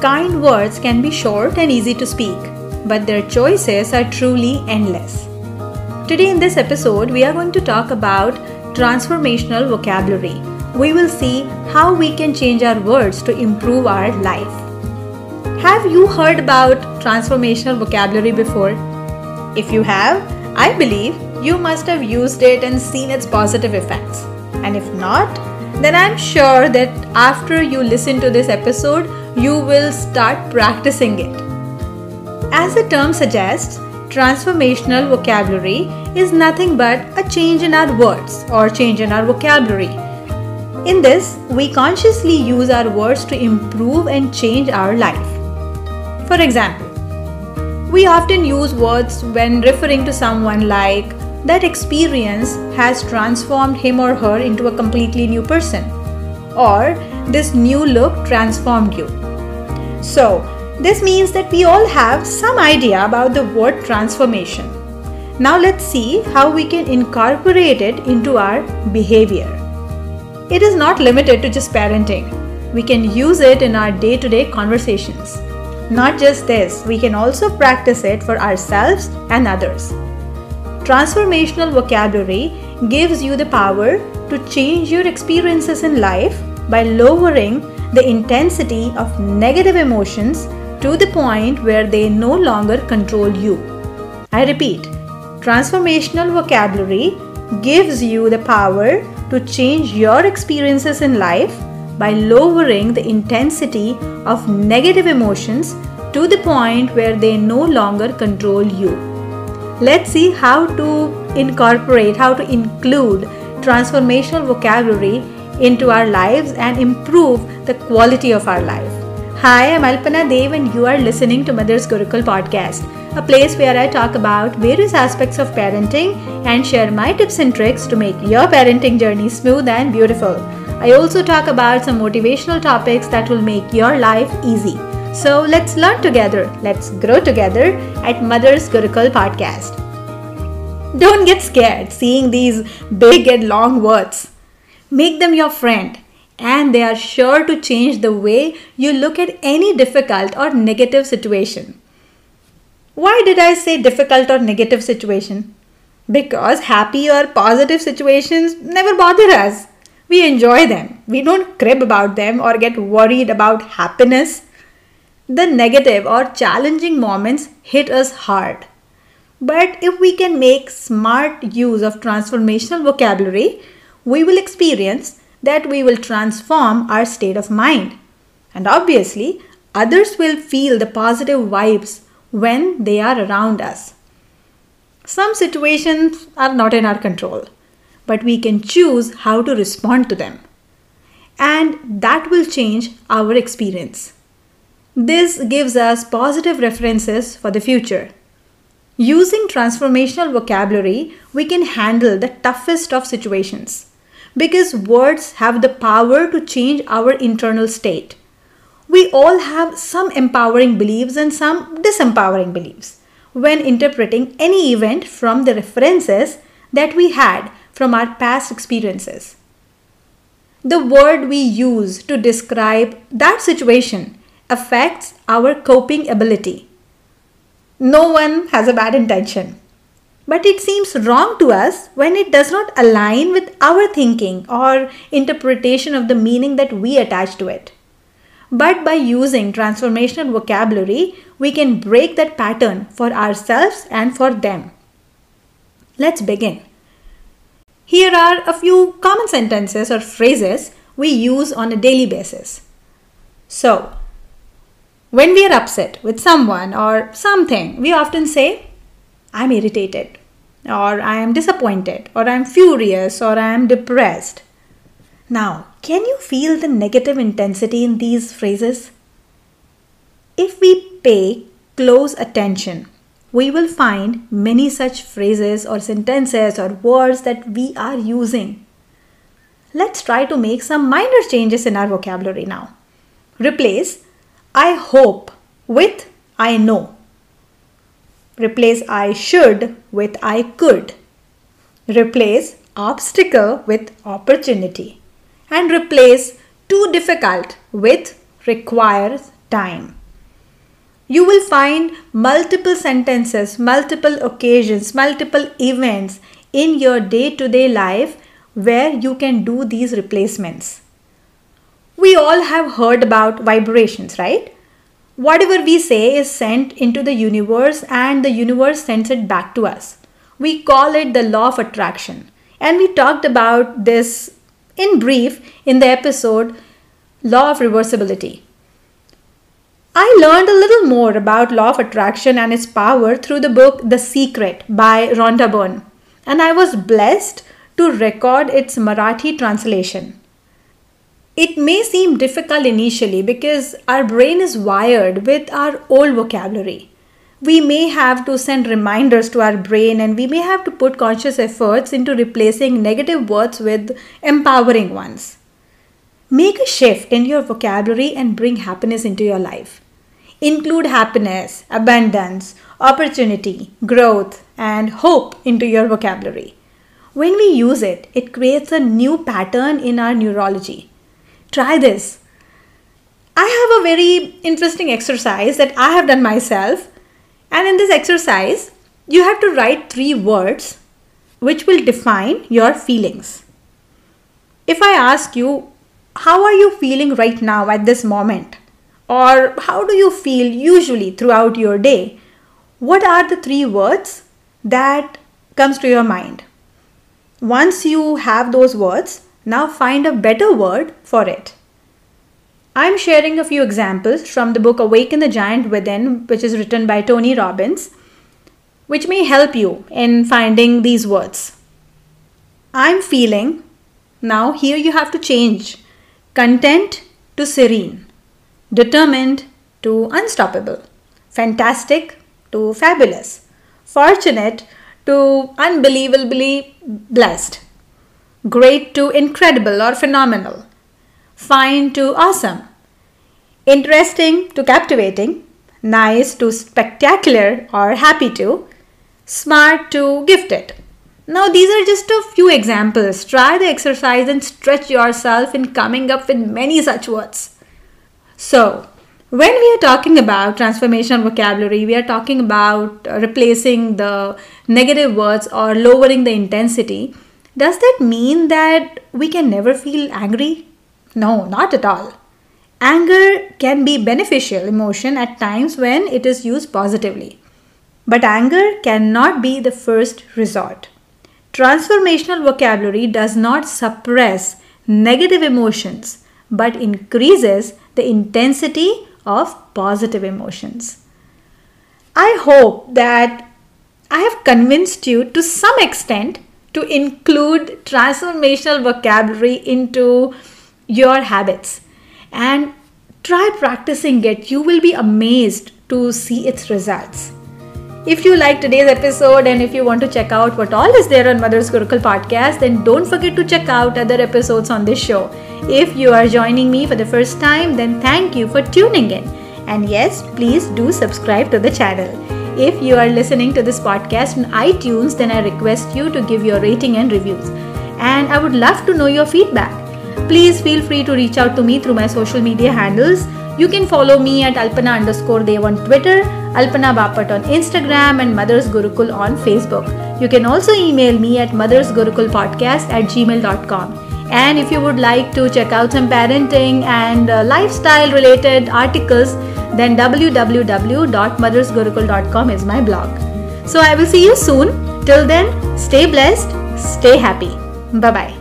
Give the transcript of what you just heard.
Kind words can be short and easy to speak, but their choices are truly endless. Today, in this episode, we are going to talk about transformational vocabulary. We will see how we can change our words to improve our life. Have you heard about transformational vocabulary before? If you have, I believe you must have used it and seen its positive effects. And if not, then I'm sure that after you listen to this episode, you will start practicing it. As the term suggests, transformational vocabulary is nothing but a change in our words or change in our vocabulary. In this, we consciously use our words to improve and change our life. For example, we often use words when referring to someone like, that experience has transformed him or her into a completely new person, or this new look transformed you. So, this means that we all have some idea about the word transformation. Now, let's see how we can incorporate it into our behavior. It is not limited to just parenting, we can use it in our day to day conversations. Not just this, we can also practice it for ourselves and others. Transformational vocabulary gives you the power to change your experiences in life by lowering the intensity of negative emotions to the point where they no longer control you. I repeat, transformational vocabulary gives you the power to change your experiences in life by lowering the intensity of negative emotions to the point where they no longer control you. Let's see how to incorporate, how to include transformational vocabulary into our lives and improve the quality of our life. Hi, I'm Alpana Deo, and you are listening to Mother's Gurukul podcast, a place where I talk about various aspects of parenting and share my tips and tricks to make your parenting journey smooth and beautiful. I also talk about some motivational topics that will make your life easy. So let's learn together, let's grow together at Mother's Gurukul podcast. Don't get scared seeing these big and long words. Make them your friend and they are sure to change the way you look at any difficult or negative situation. Why did I say difficult or negative situation? Because happy or positive situations never bother us. We enjoy them. We don't crib about them or get worried about happiness. The negative or challenging moments hit us hard. But if we can make smart use of transformational vocabulary, we will experience that we will transform our state of mind. And obviously, others will feel the positive vibes when they are around us. Some situations are not in our control, but we can choose how to respond to them. And that will change our experience. This gives us positive references for the future. Using transformational vocabulary, we can handle the toughest of situations because words have the power to change our internal state. We all have some empowering beliefs and some disempowering beliefs when interpreting any event from the references that we had from our past experiences. The word we use to describe that situation affects our coping ability. No one has a bad intention but it seems wrong to us when it does not align with our thinking or interpretation of the meaning that we attach to it. But by using transformational vocabulary, we can break that pattern for ourselves and for them. Let's begin. Here are a few common sentences or phrases we use on a daily basis. So, when we are upset with someone or something, we often say, I'm irritated or I am disappointed, or I am furious, or I am depressed. Now, can you feel the negative intensity in these phrases? If we pay close attention, we will find many such phrases or sentences or words that we are using. Let's try to make some minor changes in our vocabulary now. Replace I hope with I know. Replace I should with I could. Replace obstacle with opportunity. And replace too difficult with requires time. You will find multiple sentences, multiple occasions, multiple events in your day to day life where you can do these replacements. We all have heard about vibrations, right? Whatever we say is sent into the universe and the universe sends it back to us. We call it the law of attraction. And we talked about this in brief in the episode Law of Reversibility. I learned a little more about law of attraction and its power through the book The Secret by Rhonda Byrne, and I was blessed to record its Marathi translation. It may seem difficult initially because our brain is wired with our old vocabulary. We may have to send reminders to our brain and we may have to put conscious efforts into replacing negative words with empowering ones. Make a shift in your vocabulary and bring happiness into your life. Include happiness, abundance, opportunity, growth, and hope into your vocabulary. When we use it, it creates a new pattern in our neurology. Try this. I have a very interesting exercise that I have done myself. And in this exercise, you have to write three words which will define your feelings. If I ask you, how are you feeling right now at this moment? Or how do you feel usually throughout your day? What are the three words that comes to your mind? Once you have those words, now find a better word for it. I'm sharing a few examples from the book Awaken the Giant Within, which is written by Tony Robbins, which may help you in finding these words. I'm feeling, now here you have to change. Content to serene, determined to unstoppable, fantastic to fabulous, fortunate to unbelievably blessed great to incredible or phenomenal, fine to awesome, interesting to captivating, nice to spectacular or happy to, smart to gifted. Now, these are just a few examples. Try the exercise and stretch yourself in coming up with many such words. So, when we are talking about transformational vocabulary, we are talking about replacing the negative words or lowering the intensity does that mean that we can never feel angry? No, not at all. Anger can be beneficial emotion at times when it is used positively. But anger cannot be the first resort. Transformational vocabulary does not suppress negative emotions but increases the intensity of positive emotions. I hope that I have convinced you to some extent to include transformational vocabulary into your habits and try practicing it. You will be amazed to see its results. If you like today's episode and if you want to check out what all is there on Mother's Gurukul podcast, then don't forget to check out other episodes on this show. If you are joining me for the first time, then thank you for tuning in. And yes, please do subscribe to the channel. If you are listening to this podcast on iTunes, then I request you to give your rating and reviews. And I would love to know your feedback. Please feel free to reach out to me through my social media handles. You can follow me at Alpana underscore Deo on Twitter, Alpana Bapat on Instagram, and Mothers Gurukul on Facebook. You can also email me at mothersgurukulpodcast at gmail.com. And if you would like to check out some parenting and uh, lifestyle related articles, then www.mothersgurukul.com is my blog. So I will see you soon. Till then, stay blessed, stay happy. Bye bye.